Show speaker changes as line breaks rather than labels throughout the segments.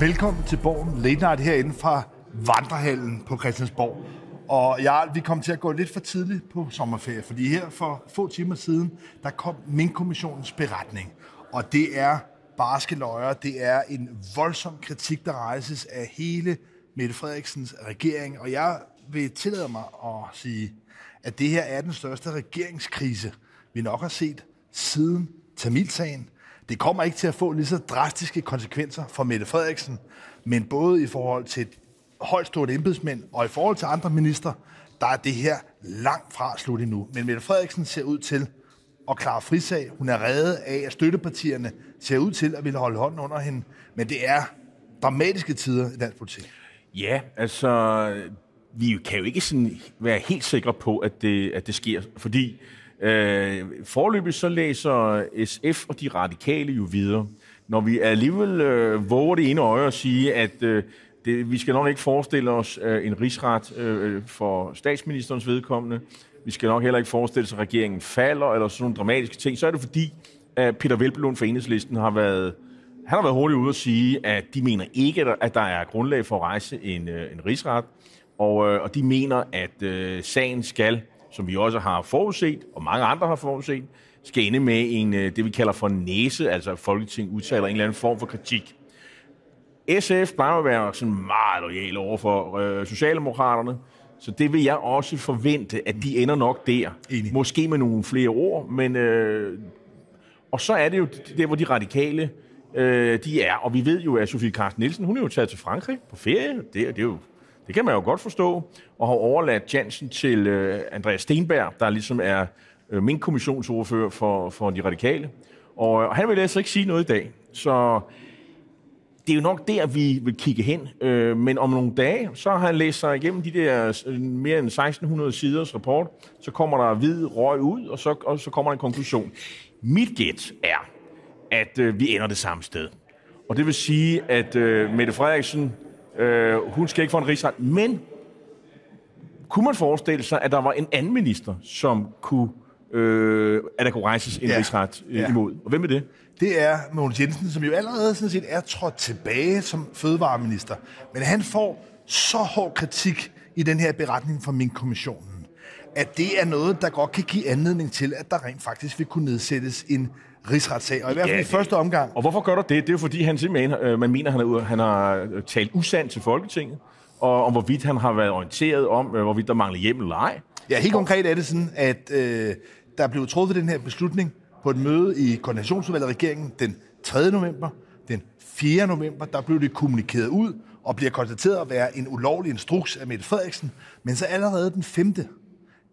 Velkommen til Borgen Late Night herinde fra Vandrehallen på Christiansborg. Og jeg, vi kom til at gå lidt for tidligt på sommerferie, fordi her for få timer siden, der kom Mink-kommissionens beretning. Og det er barske løjer, det er en voldsom kritik, der rejses af hele Mette Frederiksens regering. Og jeg vil tillade mig at sige, at det her er den største regeringskrise, vi nok har set siden Tamilsagen. Det kommer ikke til at få lige så drastiske konsekvenser for Mette Frederiksen, men både i forhold til højstående embedsmænd og i forhold til andre minister, der er det her langt fra slut endnu. Men Mette Frederiksen ser ud til at klare frisag. Hun er reddet af, at støttepartierne ser ud til at ville holde hånden under hende. Men det er dramatiske tider i dansk politik.
Ja, altså, vi kan jo ikke sådan være helt sikre på, at det, at det sker, fordi øh, forløbig så læser SF og de radikale jo videre. Når vi alligevel øh, våger det ene øje at sige, at øh, det, vi skal nok ikke forestille os øh, en rigsret øh, for statsministerens vedkommende, vi skal nok heller ikke forestille os, at regeringen falder, eller sådan nogle dramatiske ting, så er det fordi, at Peter Velblom fra Enhedslisten har været han har været hurtigt ude at sige, at de mener ikke, at der er grundlag for at rejse en, øh, en rigsret, og, øh, og de mener, at øh, sagen skal, som vi også har forudset, og mange andre har forudset, skal ende med en, øh, det vi kalder for næse, altså at Folketinget udtaler en eller anden form for kritik. SF plejer at være sådan meget lojal over for øh, Socialdemokraterne, så det vil jeg også forvente, at de ender nok der.
Enig.
Måske med nogle flere ord, men... Øh, og så er det jo der, hvor de radikale øh, de er. Og vi ved jo, at Sofie Carsten Nielsen, hun er jo taget til Frankrig på ferie. Det, det, er jo, det kan man jo godt forstå. Og har overladt chancen til øh, Andreas Stenberg, der ligesom er øh, min kommissionsordfører for, for de radikale. Og, og han vil altså ikke sige noget i dag. Så det er jo nok der, vi vil kigge hen. Øh, men om nogle dage, så har han læst sig igennem de der øh, mere end 1600 siders rapport. Så kommer der hvid røg ud, og så, og så kommer der en konklusion. Mit gæt er, at øh, vi ender det samme sted. Og det vil sige, at øh, Mette Frederiksen, øh, hun skal ikke få en rigsret. Men kunne man forestille sig, at der var en anden minister, som kunne, øh, at der kunne rejses en
Ja.
rigsret øh,
Ja.
imod? Og hvem er det?
Det er Mogens Jensen, som jo allerede sådan set er trådt tilbage som fødevareminister. Men han får så hård kritik i den her beretning fra min kommissionen, at det er noget, der godt kan give anledning til, at der rent faktisk vil kunne nedsættes en rigsretssag. Og i hvert fald
Ja,
i første omgang,
Og hvorfor gør der det? Det er jo fordi, han simpelthen, øh, man mener, han, er, han har øh, talt usandt til Folketinget, og om hvorvidt han har været orienteret om, øh, hvorvidt der mangler hjemmel eller ej.
Ja, helt konkret er det sådan, at øh, der blev truffet den her beslutning på et møde i Koordinationsudvalget regeringen den 3. november. Den 4. november, der blev det kommunikeret ud og bliver konstateret at være en ulovlig instruks af Mette Frederiksen. Men så allerede den 5.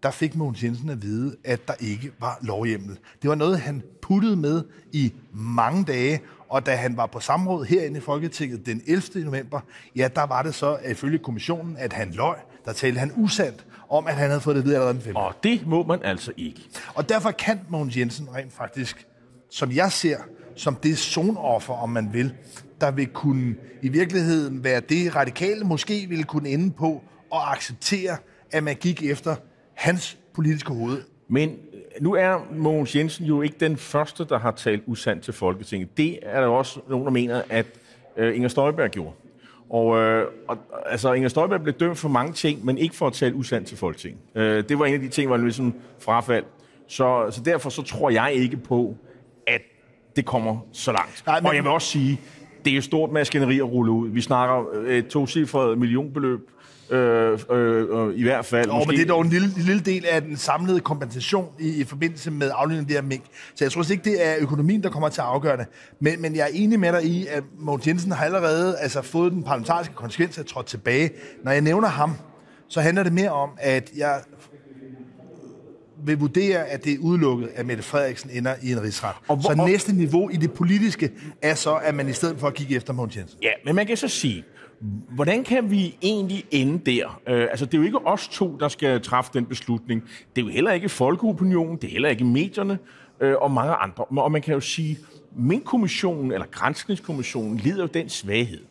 der fik Mogens Jensen at vide, at der ikke var lovhjemmel. Det var noget, han puttede med i mange dage, og da han var på samråd herinde i Folketinget den 11. november, ja, der var det så at ifølge kommissionen, at han løj. Der talte han usandt om, at han havde fået det at vide allerede den 5.
Og det må man altså ikke.
Og derfor kan Mogens Jensen rent faktisk, som jeg ser, som det zonoffer, om man vil, der vil kunne i virkeligheden være det radikale måske ville kunne ende på at acceptere, at man gik efter hans politiske hoved.
Men øh, nu er Mogens Jensen jo ikke den første, der har talt usandt til Folketinget. Det er der jo også nogen, der mener, at øh, Inger Støjberg gjorde. Og, øh, og altså, Inger Støjberg blev dømt for mange ting, men ikke for at tale usandt til Folketinget. Øh, det var en af de ting, hvor han ligesom frafald. Så, så derfor så tror jeg ikke på, at det kommer så langt.
Nej, men...
Og jeg vil også sige, det er et stort maskineri at rulle ud. Vi snakker øh, et tocifret millionbeløb, øh, øh, øh, i hvert fald.
Og men det er dog en lille, en lille del af den samlede kompensation i, i forbindelse med aflønningen af det her mink. Så jeg tror ikke, det er økonomien, der kommer til at afgøre det. Men, men jeg er enig med dig i, at Mogens Jensen har allerede altså, fået den parlamentariske konsekvens at trådt tilbage. Når jeg nævner ham, så handler det mere om, at jeg vil vurdere, at det er udelukket, at Mette Frederiksen ender i en rigsret.
Og hvor-
så næste niveau i det politiske er så, at man i stedet for at kigge efter Mogens Jensen.
Ja, men man kan så sige, hvordan kan vi egentlig ende der? Øh, altså, det er jo ikke os to, der skal træffe den beslutning. Det er jo heller ikke folkeopinionen, det er heller ikke medierne øh, og mange andre. Og man kan jo sige, min kommissionen eller Grænskningskommissionen lider jo den svaghed,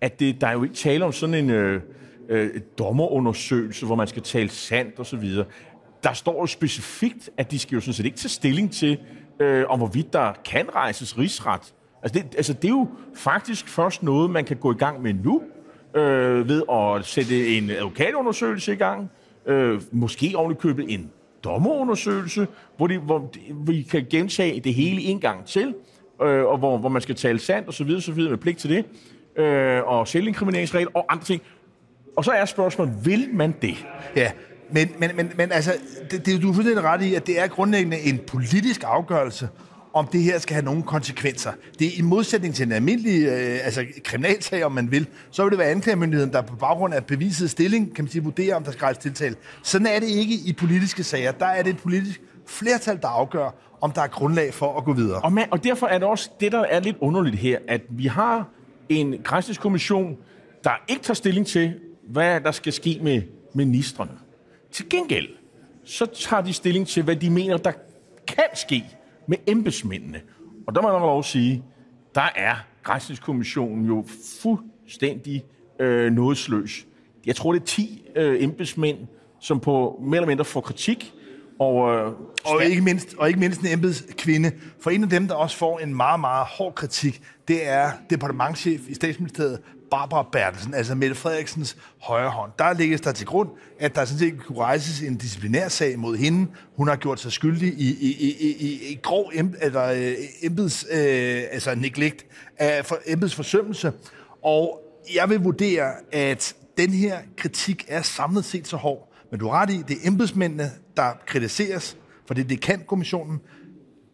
at det, der er jo ikke tale om sådan en øh, øh, dommerundersøgelse, hvor man skal tale sandt osv. Der står jo specifikt, at de skal jo sådan set ikke tage stilling til, øh, om hvorvidt der kan rejses rigsret. Altså det, altså, det er jo faktisk først noget, man kan gå i gang med nu, øh, ved at sætte en advokatundersøgelse i gang, øh, måske ovenikøbet en dommerundersøgelse, hvor, de, hvor vi kan gentage det hele en gang til, øh, og hvor, hvor man skal tale sandt osv. videre med pligt til det, øh, og selvinkrimineringsregler og andre ting. Og så er spørgsmålet, vil man det?
Ja, men, men, men, men altså, det, det, du er fuldstændig ret i, at det er grundlæggende en politisk afgørelse, om det her skal have nogle konsekvenser. Det er i modsætning til en almindelig øh, altså, kriminalsag, om man vil, så vil det være anklagemyndigheden, der på baggrund af beviset stilling, kan man sige, vurderer, om der skal rejse tiltale. Sådan er det ikke i politiske sager. Der er det et politisk flertal, der afgør, om der er grundlag for at gå videre.
Og, man, og derfor er det også det, der er lidt underligt her, at vi har en grænsningskommission, der ikke tager stilling til, hvad der skal ske med ministerne. Til gengæld, så tager de stilling til, hvad de mener, der kan ske med embedsmændene. Og der må man lov at sige, der er Grænsningskommissionen jo fuldstændig øh, nådesløs. Jeg tror, det er 10 øh, embedsmænd, som på mere eller mindre får kritik.
Og, øh, og, ikke mindst, og ikke mindst en embedskvinde. For en af dem, der også får en meget, meget hård kritik, det er departementchef i statsministeriet, Barbara Bertelsen, altså Mette Frederiksens højre hånd. Der ligger der til grund, at der sådan set kunne rejses en disciplinær sag mod hende. Hun har gjort sig skyldig i, i, i, i, i grov em, eller, øh, embeds, øh, altså neglect af for, embedsforsømmelse. Og jeg vil vurdere, at den her kritik er samlet set så hård. Men du har ret i, det er embedsmændene, der kritiseres, for det, det kan kommissionen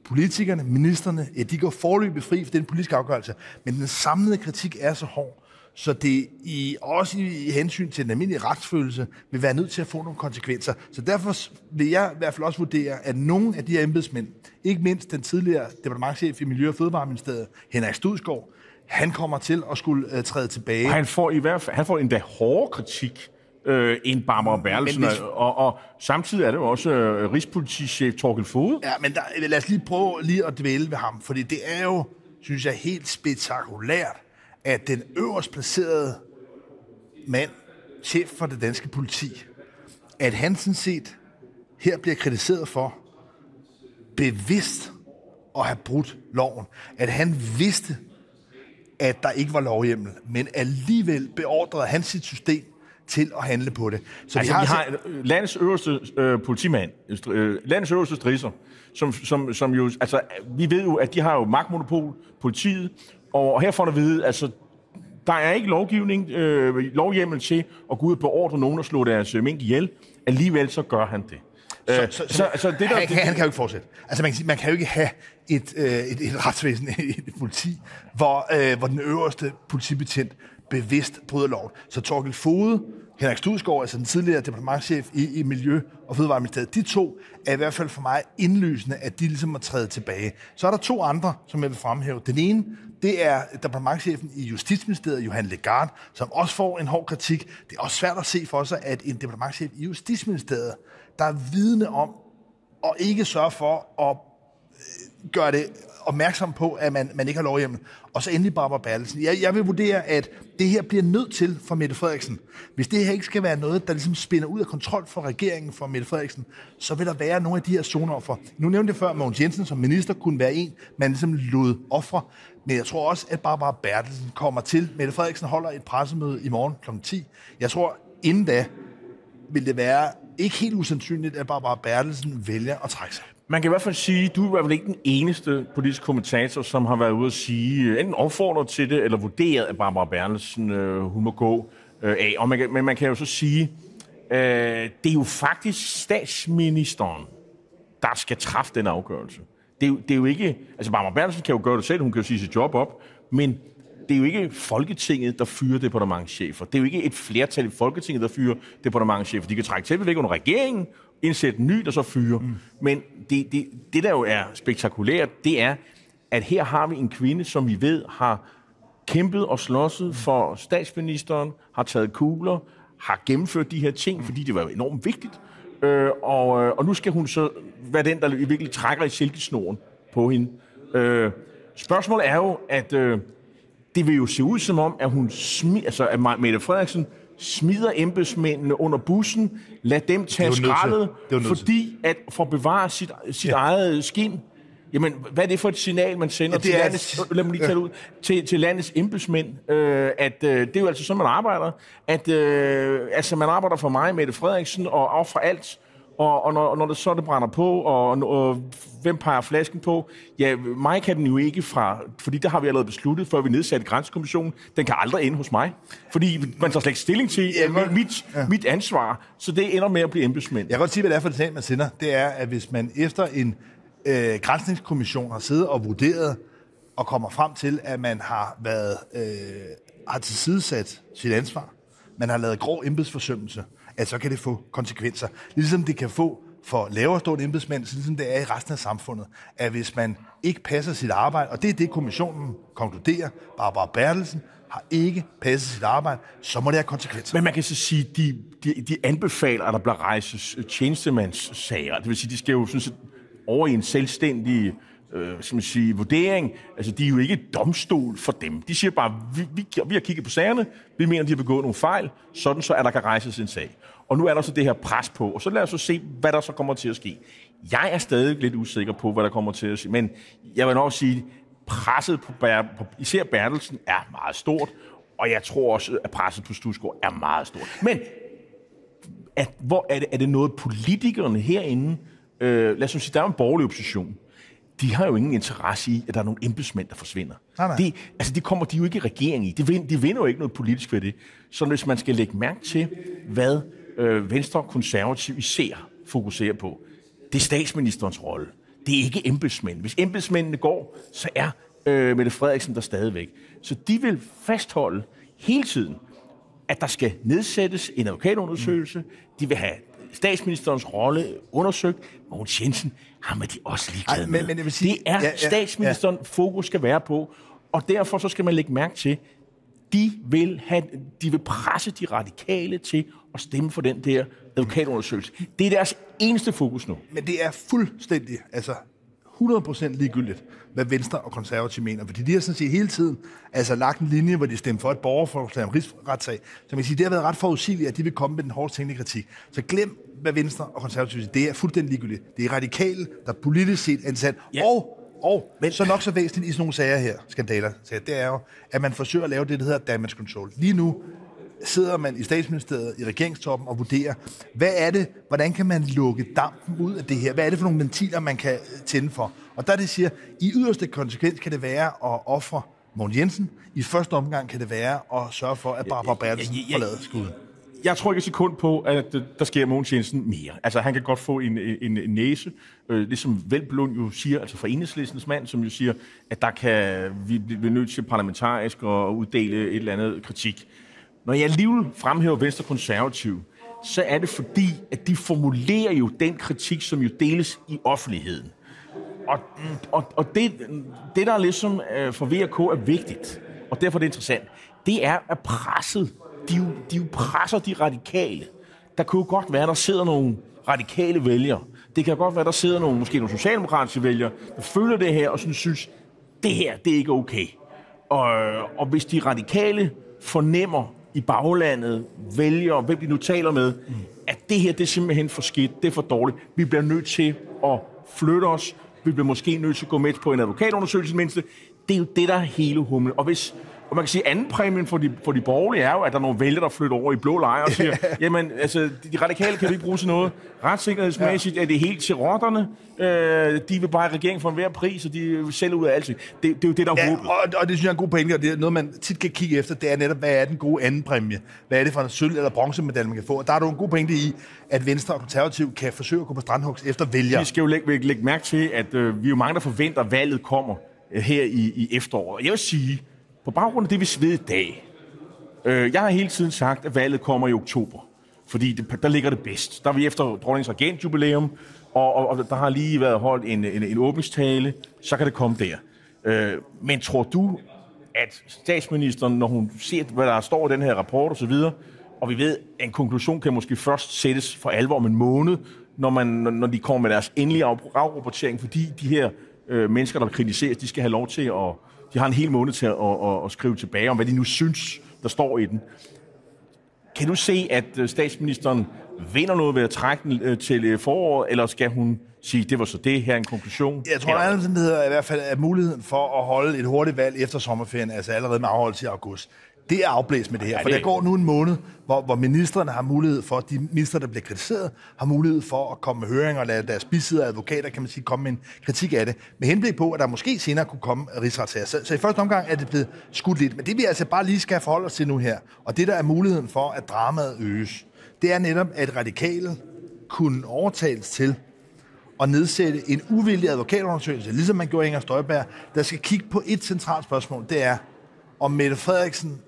politikerne, ministerne, ja, de går forløbig fri for den politiske afgørelse, men den samlede kritik er så hård, så det i, også i hensyn til den almindelige retsfølelse vil være nødt til at få nogle konsekvenser. Så derfor vil jeg i hvert fald også vurdere, at nogle af de her embedsmænd, ikke mindst den tidligere departementchef i Miljø- og Fødevareministeriet, Henrik Studsgaard, han kommer til at skulle uh, træde tilbage.
Og han får i hvert fald han får endda hårde kritik øh, end Barbara Berlsen, hvis... og, og samtidig er det jo også øh, Rigspolitichef Torkel Fode.
Ja, men der, lad os lige prøve lige at dvæle ved ham, fordi det er jo, synes jeg, helt spektakulært, at den øverst placerede mand, chef for det danske politi, at han sådan set her bliver kritiseret for bevidst at have brudt loven. At han vidste, at der ikke var lovhjemmel, men alligevel beordrede han sit system til at handle på det.
Så altså, vi har, vi har landets øverste øh, politimand, øh, landets øverste strisser, som, som, som jo, altså, vi ved jo, at de har jo magtmonopol, politiet, og her får du at vide, altså, der er ikke lovgivning, øh, lovhjemmel til at gå ud og beordre nogen at slå deres øh, mink ihjel. Alligevel så gør han det.
Så, så, så, så, det der, han, det, han kan jo ikke fortsætte. Altså man kan, sige, man kan jo ikke have et, øh, et, et retsvæsen, et politi, hvor, øh, hvor den øverste politibetjent bevidst bryder loven. Så Torkel Fode, Henrik Studsgaard, altså den tidligere departementchef i, i Miljø- og Fødevareministeriet, de to er i hvert fald for mig indlysende, at de ligesom må træde tilbage. Så er der to andre, som jeg vil fremhæve. Den ene, det er departementchefen i Justitsministeriet, Johan Legard, som også får en hård kritik. Det er også svært at se for sig, at en departementchef i Justitsministeriet, der er vidne om og ikke sørge for at øh, gøre det opmærksom på, at man, man ikke har lovhjemmel. Og så endelig Barbara Bertelsen. Jeg, jeg vil vurdere, at det her bliver nødt til for Mette Frederiksen. Hvis det her ikke skal være noget, der ligesom spinder ud af kontrol for regeringen for Mette Frederiksen, så vil der være nogle af de her zoneoffer. Nu nævnte jeg før, at Mogens Jensen som minister kunne være en, man ligesom lod ofre. Men jeg tror også, at Barbara Bertelsen kommer til. Mette Frederiksen holder et pressemøde i morgen kl. 10. Jeg tror, inden da vil det være ikke helt usandsynligt, at Barbara Bertelsen vælger at trække sig.
Man kan i hvert fald sige, at du er i hvert fald ikke den eneste politiske kommentator, som har været ude at sige, øh, enten opfordret til det, eller vurderet, at Barbara Bertelsen øh, hun må gå øh, af. Og man kan, men man kan jo så sige, øh, det er jo faktisk statsministeren, der skal træffe den afgørelse. Det er, jo, det er jo ikke... Altså, Barbara Bertelsen kan jo gøre det selv, hun kan jo sige sit job op, men det er jo ikke Folketinget, der fyrer departementchefer. Det er jo ikke et flertal i Folketinget, der fyrer departementchefer. De kan trække til væk under regeringen, indsætte en ny, der så fyrer. Mm. Men det, det, det, der jo er spektakulært, det er, at her har vi en kvinde, som vi ved har kæmpet og slåsset for statsministeren, har taget kugler, har gennemført de her ting, fordi det var enormt vigtigt. Øh, og, øh, og nu skal hun så være den, der virkelig trækker i silkesnoren på hende. Øh, spørgsmålet er jo, at øh, det vil jo se ud som om, at hun smi, altså at Mette Frederiksen smider embedsmændene under bussen, lad dem tage skraldet, fordi at for at bevare sit, sit ja. eget skin, Jamen, hvad er det for et signal, man sender
Ja, det
til,
er-
landets, lad mig lige tage ud, til, til landets embedsmænd? Øh, at øh, det er jo altså sådan, man arbejder. At øh, altså, man arbejder for mig, Mette Frederiksen, og af for alt. Og, og når, når det så det brænder på, og, og hvem peger flasken på? Ja, mig kan den jo ikke fra, fordi der har vi allerede besluttet, før vi nedsatte grænsekommissionen, den kan aldrig ende hos mig. Fordi man tager slet ikke stilling til
Ja,
ja, mit, ja. mit ansvar, så det ender med at blive embedsmænd.
Jeg kan godt sige, hvad det er for et signal, man sender. Det er, at hvis man efter en øh, grænsningskommission har siddet og vurderet, og kommer frem til, at man har været øh, har tilsidesat sit ansvar, man har lavet grov embedsforsømmelse, at så kan det få konsekvenser. Ligesom det kan få for lavere stående embedsmænd, så ligesom det er i resten af samfundet, at hvis man ikke passer sit arbejde, og det er det, kommissionen konkluderer, Barbara Bertelsen har ikke passet sit arbejde, så må det have konsekvenser.
Men man kan så sige, de, de, de anbefaler, at der bliver rejses tjenestemandssager. Det vil sige, de skal jo sådan set over i en selvstændig øh, skal man sige, vurdering. Altså, de er jo ikke domstol for dem. De siger bare, vi, vi, vi har kigget på sagerne, vi mener, de har begået nogle fejl, sådan så, er der kan rejses en sag. Og nu er der så det her pres på, og så lad os så se, hvad der så kommer til at ske. Jeg er stadig lidt usikker på, hvad der kommer til at ske, men jeg vil nok sige, presset på, Ber- på især Bertelsen er meget stort, og jeg tror også, at presset på Stusgaard er meget stort. Men at, hvor er det, er det noget, politikerne herinde, øh, lad os sige, der er en borgerlig opposition, de har jo ingen interesse i, at der er nogle embedsmænd, der forsvinder.
Nej, nej.
Det, altså, det kommer de jo ikke i regering i. De, vind, de vinder jo ikke noget politisk ved det. Så hvis man skal lægge mærke til, hvad øh, Venstre og konservativ især fokuserer på, det er statsministerens rolle. Det er ikke embedsmænd. Hvis embedsmændene går, så er øh, Mette Frederiksen der stadigvæk. Så de vil fastholde hele tiden, at der skal nedsættes en advokatundersøgelse. De vil have statsministerens rolle undersøgt. Mogens Jensen, ham er de også ligeglade
Ej, men-
med.
men sige-
det er
ja, ja,
statsministeren, fokus skal være på. Og derfor så skal man lægge mærke til, de vil, have, de vil presse de radikale til at stemme for den der advokatundersøgelse. Det er deres eneste fokus nu.
Men det er fuldstændig, altså 100% ligegyldigt, hvad Venstre og Konservative mener. Fordi de har sådan set hele tiden altså, lagt en linje, hvor de stemte for et borgerforslag om rigsretssag. Så man kan sige, det har været ret forudsigeligt, at de vil komme med den hårdt tænkende kritik. Så glem, hvad Venstre og Konservative siger. Det er fuldstændig ligegyldigt. Det er radikale, der politisk set er ansat.
Ja.
Og, og Men, så nok så væsentligt i sådan nogle sager her, skandaler, så det er jo, at man forsøger at lave det, der hedder damage control. Lige nu sidder man i statsministeriet, i regeringstoppen og vurderer, hvad er det, hvordan kan man lukke dampen ud af det her? Hvad er det for nogle ventiler, man kan tænde for? Og der det siger, i yderste konsekvens kan det være at ofre Mogens Jensen. I første omgang kan det være at sørge for, at Barbara Bertelsen forlader skuden.
Jeg tror ikke et sekund på, at øh, der sker Mogens Jensen mere. Altså, han kan godt få en, en, en næse, øh, ligesom Velblund jo siger, altså fra enhedslistens mand, som jo siger, at der kan vi blive nødt til parlamentarisk at uddele et eller andet kritik. Når jeg alligevel fremhæver Venstre Konservativ, så er det fordi, at de formulerer jo den kritik, som jo deles i offentligheden. Og, og, og det, det, der ligesom øh, for VK er vigtigt, og derfor er det interessant, det er, at presset, de jo, de jo presser de radikale. Der kunne jo godt være, der sidder nogle radikale vælgere. Det kan godt være, der sidder nogle, måske nogle socialdemokratiske vælgere, der føler det her og sådan synes, det her, det er ikke okay. Og, og hvis de radikale fornemmer i baglandet, vælger, hvem de nu taler med, at det her, det er simpelthen for skidt, det er for dårligt. Vi bliver nødt til at flytte os. Vi bliver måske nødt til at gå med på en advokatundersøgelse mindste. Det er jo det, der er hele humlen. Og hvis og man kan sige, at anden præmien for de, for de borgerlige er jo, at der er nogle vælgere, der flytter over i blå lejre og siger, jamen, altså, de, radikale kan vi ikke bruge til noget. Retssikkerhedsmæssigt er det helt til rotterne. Øh, de vil bare i regeringen for enhver pris, og de vil sælge ud af alt. Det, det er jo det, der er
Ja,
håbet.
og, og det synes jeg er en god pointe, og det er noget, man tit kan kigge efter, det er netop, hvad er den gode anden præmie? Hvad er det for en sølv- eller bronzemedalje, man kan få? Og der er du en god pointe i, at Venstre og Konservativ kan forsøge at gå på strandhugs efter vælgere.
Vi skal jo lægge, lægge mærke til, at øh, vi er jo mange, der forventer, at valget kommer øh, her i, i efteråret. Jeg vil sige, på baggrund af det, vi ved i dag, øh, jeg har hele tiden sagt, at valget kommer i oktober. Fordi det, der ligger det bedst. Der er vi efter dronningens regentjubilæum, og, og, og der har lige været holdt en, en, en åbningstale, så kan det komme der. Øh, men tror du, at statsministeren, når hun ser, hvad der står i den her rapport osv., og, så videre, og vi ved, at en konklusion kan måske først sættes for alvor om en måned, når, man, når de kommer med deres endelige afrapportering, fordi de her øh, mennesker, der kritiseres, de skal have lov til at... De har en hel måned til at, at, at, at skrive tilbage om, hvad de nu synes, der står i den. kan du se, at øh, statsministeren vinder noget ved at trække den øh, til øh, foråret, eller skal hun sige, det var så det her en konklusion?
Jeg tror, at hedder i hvert fald, at muligheden for at holde et hurtigt valg efter sommerferien, altså allerede med afholdelse i august, det er afblæst med det her. Ja, det... For der går nu en måned, hvor, hvor ministerne har mulighed for, de minister, der bliver kritiseret, har mulighed for at komme med høringer og lade deres bisiddere advokater, kan man sige, komme med en kritik af det, med henblik på, at der måske senere kunne komme rigsretssager. Så, så i første omgang er det blevet skudt lidt. Men det vi altså bare lige skal forholde os til nu her, og det der er muligheden for, at dramaet øges, det er netop, at radikale kunne overtales til at nedsætte en uvildig advokatundersøgelse, ligesom man gjorde Inger Støjberg, der skal kigge på et centralt spørgsmål. Det er, om Mette Frederiksen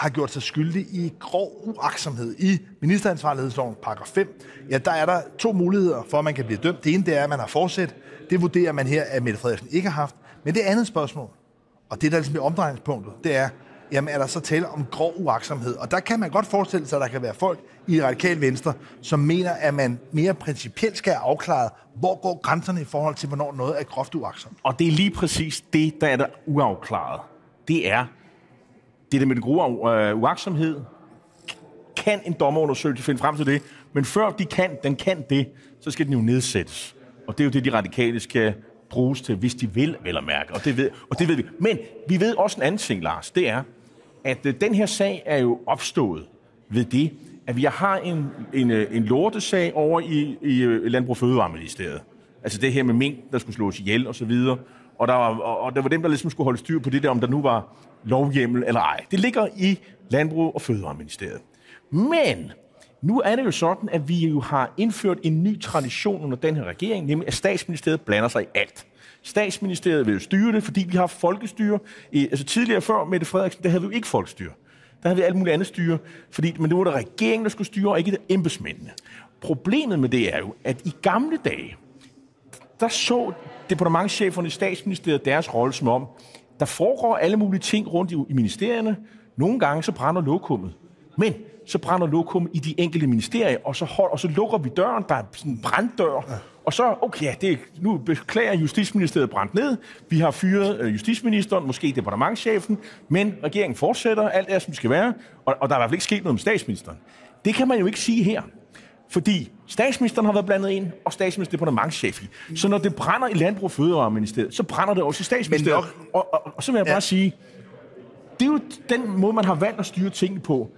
har gjort sig skyldig i grov uaksomhed. I ministeransvarlighedsloven, paragraf 5, ja, der er der to muligheder for, at man kan blive dømt. Det ene, det er, at man har fortsat. Det vurderer man her, at Mette Frederiksen ikke har haft. Men det andet spørgsmål, og det der ligesom er omdrejningspunktet, det er, jamen er der så tale om grov uaksomhed? Og der kan man godt forestille sig, at der kan være folk i radikal venstre, som mener, at man mere principielt skal have afklaret, hvor går grænserne i forhold til, hvornår noget er groft uaksomt.
Og det er lige præcis det, der er der uafklaret. Det er, det der med den gode øh, uaksomhed, kan en dommerundersøgelse finde frem til det, men før de kan, den kan det, så skal den jo nedsættes. Og det er jo det, de radikale skal bruges til, hvis de vil, vel at mærke. Og det ved, og det ved vi. Men vi ved også en anden ting, Lars. Det er, at øh, den her sag er jo opstået ved det, at vi har en, en, øh, en lortesag over i, i øh, Landbrug Fødevareministeriet. Altså det her med mink, der skulle slås ihjel og så videre. Og der var, og, og der var dem, der ligesom skulle holde styr på det der, om der nu var lovhjemmel eller ej. Det ligger i Landbrug og Fødevareministeriet. Men nu er det jo sådan, at vi jo har indført en ny tradition under den her regering, nemlig at statsministeriet blander sig i alt. Statsministeriet vil jo styre det, fordi vi har folkestyre. Altså tidligere før Mette Frederiksen, der havde vi jo ikke folkestyre. Der havde vi alt muligt andet styre, fordi, men det var der regeringen, der skulle styre, og ikke embedsmændene. Problemet med det er jo, at i gamle dage, der så departementcheferne i statsministeriet deres rolle som om, der foregår alle mulige ting rundt i, i ministerierne. Nogle gange så brænder lokummet. Men så brænder lokummet i de enkelte ministerier, og så, hold, og så lukker vi døren, der er sådan en branddør, ja. og så, okay, ja, det, nu beklager Justitsministeriet brændt ned, vi har fyret øh, justitsministeren, måske departementchefen, men regeringen fortsætter, alt er, som det skal være, og, og der er i hvert fald ikke sket noget med statsministeren. Det kan man jo ikke sige her. Fordi statsministeren har været blandet ind, og statsministeren er departementchef i. Så når det brænder i Landbrug og Fødevareministeriet, så brænder det også i statsministeriet. Nok, og, og, og så vil jeg bare ja. sige, det er jo den måde, man har valgt at styre tingene på.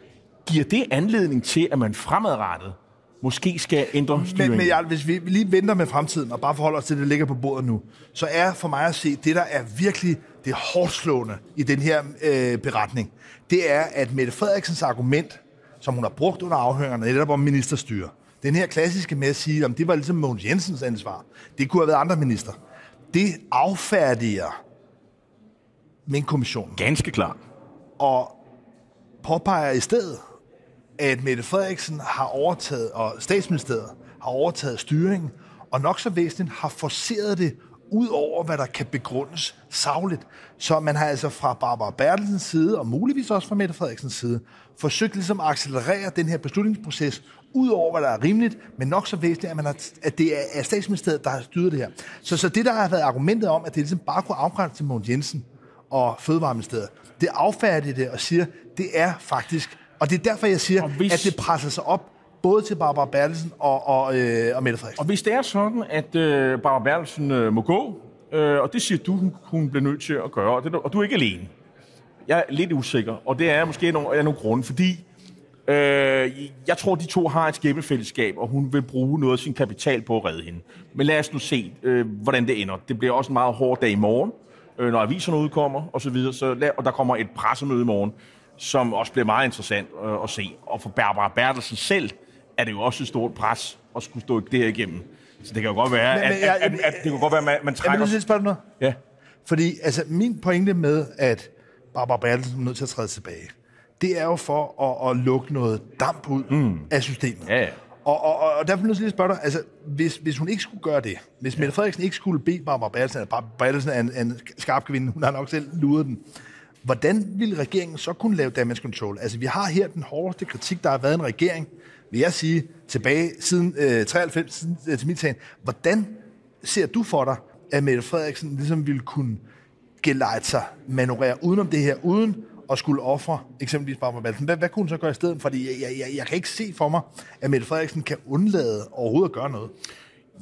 Giver det anledning til, at man fremadrettet måske skal ændre styringen?
Men, men ja, hvis vi lige venter med fremtiden, og bare forholder os til, det, der ligger på bordet nu, så er for mig at se, det der er virkelig det hårdt slående i den her øh, beretning, det er, at Mette Frederiksens argument, som hun har brugt under afhøringerne, netop om ministerstyre, den her klassiske med at sige, at det var ligesom Mogens Jensens ansvar. Det kunne have været andre minister. Det affærdiger min kommission.
Ganske klart.
Og påpeger i stedet, at Mette Frederiksen har overtaget, og statsministeriet har overtaget styringen, og nok så væsentligt har forceret det ud over, hvad der kan begrundes savligt. Så man har altså fra Barbara Bertelsens side, og muligvis også fra Mette Frederiksens side, forsøgt ligesom at accelerere den her beslutningsproces ud over, hvad der er rimeligt, men nok så væsentligt, at, man har, at det er statsministeriet, der har styret det her. Så, så det, der har været argumentet om, at det ligesom bare kunne afgrænse til Mogens Jensen og Fødevareministeriet, det affærdige det og siger, det er faktisk, og det er derfor, jeg siger, hvis, at det presser sig op både til Barbara Bertelsen og, og, øh, og Mette Frederiksen.
Og hvis det er sådan, at øh, Barbara Bertelsen øh, må gå, øh, og det siger du, hun, hun bliver nødt til at gøre, og, det, og du er ikke alene. Jeg er lidt usikker, og det er måske nogle, er nogle grunde, fordi øh, jeg tror, de to har et skæbnefællesskab, og hun vil bruge noget af sin kapital på at redde hende. Men lad os nu se, øh, hvordan det ender. Det bliver også en meget hård dag i morgen, øh, når aviserne udkommer, og så videre. Så lad, og der kommer et pressemøde i morgen, som også bliver meget interessant øh, at se. Og for Barbara Bertelsen selv er det jo også et stort pres at skulle stå det her igennem. Så det kan jo godt være, men, men, at, at, at, at, det kan godt være, at man, man trækker...
Jeg vil spørge noget.
Ja.
Fordi altså, min pointe med, at Barbara Bertelsen er nødt til at træde tilbage, det er jo for at, at lukke noget damp ud mm. af systemet.
Ja, ja.
Og, og, og derfor er jeg nødt til at spørge dig, altså, hvis, hvis hun ikke skulle gøre det, hvis Mette Frederiksen ikke skulle bede Barbara Bertelsen, at Barbara Bertelsen er en, en skarp kvinde, hun har nok selv luret den, hvordan ville regeringen så kunne lave damage control? Altså, vi har her den hårdeste kritik, der har været en regering, vil jeg sige, tilbage siden øh, 93, siden øh, til mit. Hvordan ser du for dig, at Mette Frederiksen ligesom ville kunne gelejte sig, manøvrere udenom det her, uden at skulle ofre eksempelvis Barbara Bertelsen, hvad, hvad kunne hun så gøre i stedet? Fordi jeg, jeg, jeg, jeg kan ikke se for mig, at Mette Frederiksen kan undlade overhovedet at gøre noget.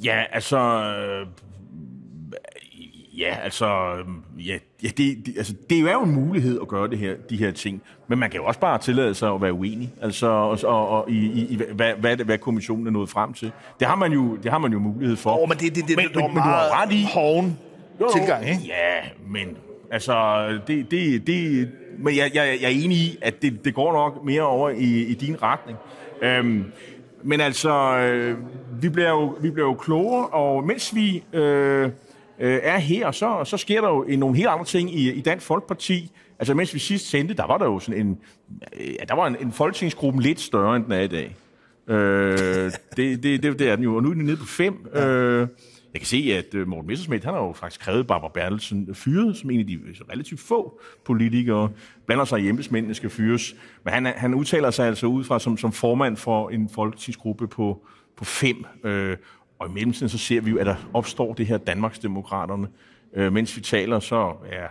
Ja, altså... Øh, ja, altså... Ja, ja det, det, altså, det er jo en mulighed at gøre det her, de her ting. Men man kan jo også bare tillade sig at være uenig. Altså, og, og, og i, i, hvad, hvad, hvad kommissionen er nået frem til. Det har man jo, det har man jo mulighed for.
Oh, men det, det, det,
men,
det, det
men, men du har ret i...
Hården tilgang, ikke?
Ja, men altså, det, det, det, men jeg, jeg, jeg er enig i, at det, det går nok mere over i, i din retning. Øhm, men altså, øh, vi, bliver jo, vi bliver jo klogere, og mens vi øh, øh, er her, så, så sker der jo nogle helt andre ting i, i Dansk Folkeparti. Altså, mens vi sidst sendte, der var der jo sådan en, ja, der var en, en folketingsgruppe lidt større, end den er i dag. Øh, det, det, det, det er den jo, og nu er den nede på fem. Øh, jeg kan se, at øh, Morten Messerschmidt, han har jo faktisk krævet Barbara Bertelsen fyret, som en af de øh, relativt få politikere, blander sig i embedsmændene skal fyres. Men han, han udtaler sig altså ud fra som, som formand for en folketingsgruppe på, på fem. Øh, og i mellemtiden så ser vi jo, at der opstår det her Danmarksdemokraterne. Øh, mens vi taler, så er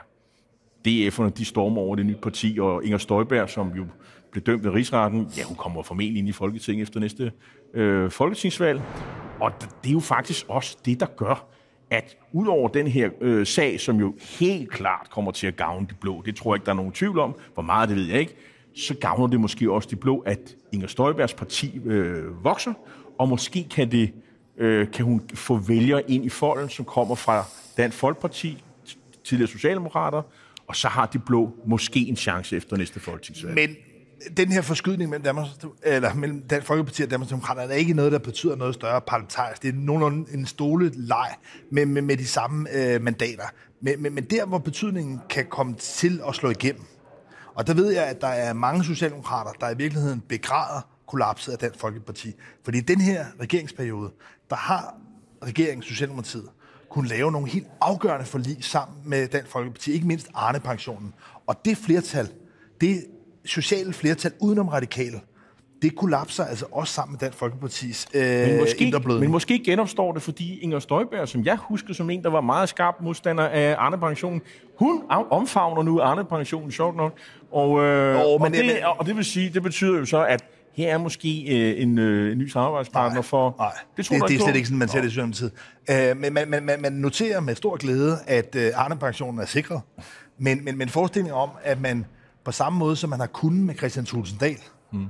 DF'erne, de stormer over det nye parti, og Inger Støjberg, som jo blev dømt ved rigsretten, ja, hun kommer formentlig ind i Folketinget efter næste øh, folketingsvalg. Og det er jo faktisk også det, der gør, at udover den her øh, sag, som jo helt klart kommer til at gavne de blå, det tror jeg ikke, der er nogen tvivl om, hvor meget det ved jeg ikke, så gavner det måske også de blå, at Inger Støjbergs parti øh, vokser, og måske kan, det, øh, kan hun få vælgere ind i folden, som kommer fra Dansk Folkeparti, tidligere Socialdemokrater, og så har de blå måske en chance efter næste folketingsvalg.
Men den her forskydning mellem, Danmarks, eller mellem Dansk Folkeparti og Danmarks Danmarksdemokraterne er ikke noget, der betyder noget større parlamentarisk. Det er nogenlunde en stole leg med, med, med de samme øh, mandater. Men, men, men der, hvor betydningen kan komme til at slå igennem, og der ved jeg, at der er mange socialdemokrater, der i virkeligheden begræder kollapset af Dansk Folkeparti. Fordi i den her regeringsperiode, der har regeringen, Socialdemokratiet, kunne lave nogle helt afgørende forlig sammen med Dansk Folkeparti, ikke mindst Arne-pensionen. Og det flertal, det sociale flertal udenom radikale, det kollapser altså også sammen med Dansk Folkepartis øh, men måske,
Men måske genopstår det, fordi Inger Støjberg, som jeg husker som en, der var meget skarp modstander af Arne Pension, hun omfavner nu Arne Pension, sjovt nok. Og, øh, oh, men, og, det, men, og det vil sige, det betyder jo så, at her er måske øh, en, øh, en ny samarbejdspartner
nej,
for...
Nej, det, tror det, det er slet ikke sådan, man ser det i Socialdemokratiet. Øh, men man, man, man, man noterer med stor glæde, at øh, Arne-pensionen er sikret. Men, men, men forestillingen om, at man på samme måde, som man har kunnet med Christian Tulsendal, mm.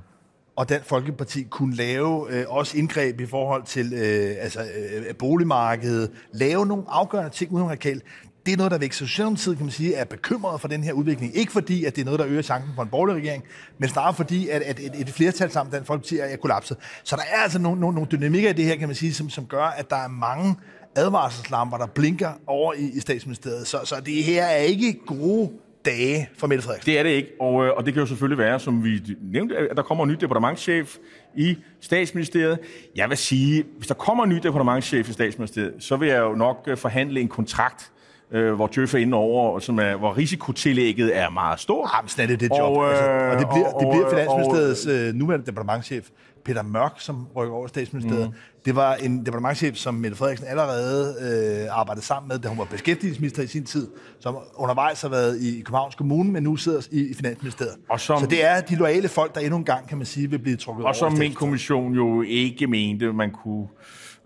og Dansk Folkeparti kunne lave øh, også indgreb i forhold til øh, altså, øh, boligmarkedet, lave nogle afgørende ting uden radikal. Det er noget, der væk Socialdemokratiet, kan man sige, er bekymret for den her udvikling. Ikke fordi, at det er noget, der øger chancen for en borgerlig regering, men snarere fordi, at, at et, et flertal sammen Dansk Folkeparti er, er kollapset. Så der er altså nogle, nogle, nogle dynamikker i det her, kan man sige, som, som gør, at der er mange advarselslamper, der blinker over i, i statsministeriet. Så, så det her er ikke gode dage for Mette Frederiksen.
Det er det ikke, og, øh, og det kan jo selvfølgelig være, som vi nævnte, at der kommer en ny departementchef i statsministeriet. Jeg vil sige, hvis der kommer en ny departementchef i statsministeriet, så vil jeg jo nok øh, forhandle en kontrakt, øh, hvor Djøf er inde over, som er, hvor risikotillægget er meget stort.
Jamen, sådan er det det job. Og, øh, altså, og det bliver, og, det bliver Finansministeriets og, øh, nuværende departementchef, Peter Mørk, som rykker over statsministeriet. Mm. Det var en departementchef, som Mette Frederiksen allerede øh, arbejdede sammen med, da hun var beskæftigelsesminister i sin tid, som undervejs har været i Københavns Kommune, men nu sidder i, i Finansministeriet. Og som, så det er de loyale folk, der endnu en gang, kan man sige, vil blive trukket
og over. Og som min kommission jo ikke mente, man kunne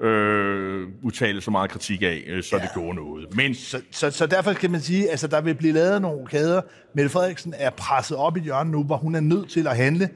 øh, udtale så meget kritik af, øh, så ja. det gjorde noget.
Men... Så, så, så derfor kan man sige, at altså, der vil blive lavet nogle kæder. Mette Frederiksen er presset op i hjørnet nu, hvor hun er nødt til at handle,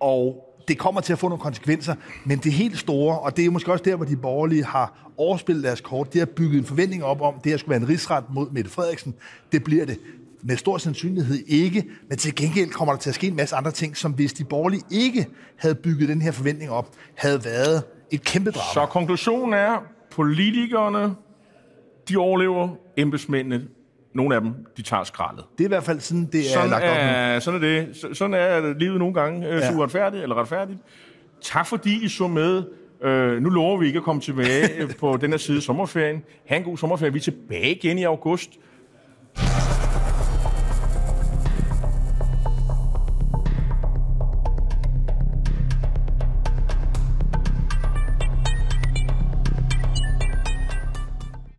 og det kommer til at få nogle konsekvenser, men det helt store, og det er måske også der, hvor de borgerlige har overspillet deres kort, det har bygget en forventning op om, det her skulle være en rigsret mod Mette Frederiksen. Det bliver det med stor sandsynlighed ikke, men til gengæld kommer der til at ske en masse andre ting, som hvis de borgerlige ikke havde bygget den her forventning op, havde været et kæmpe drama.
Så konklusionen er, politikerne, de overlever, embedsmændene, nogle af dem, de tager skraldet.
Det er i hvert fald sådan, det er sådan lagt op
er, Sådan er det. Sådan er livet nogle gange øh, ja. uretfærdigt eller retfærdigt. Tak fordi I så med. Øh, nu lover vi ikke at komme tilbage på den her side sommerferien. Ha' en god sommerferie. Vi er tilbage igen i august.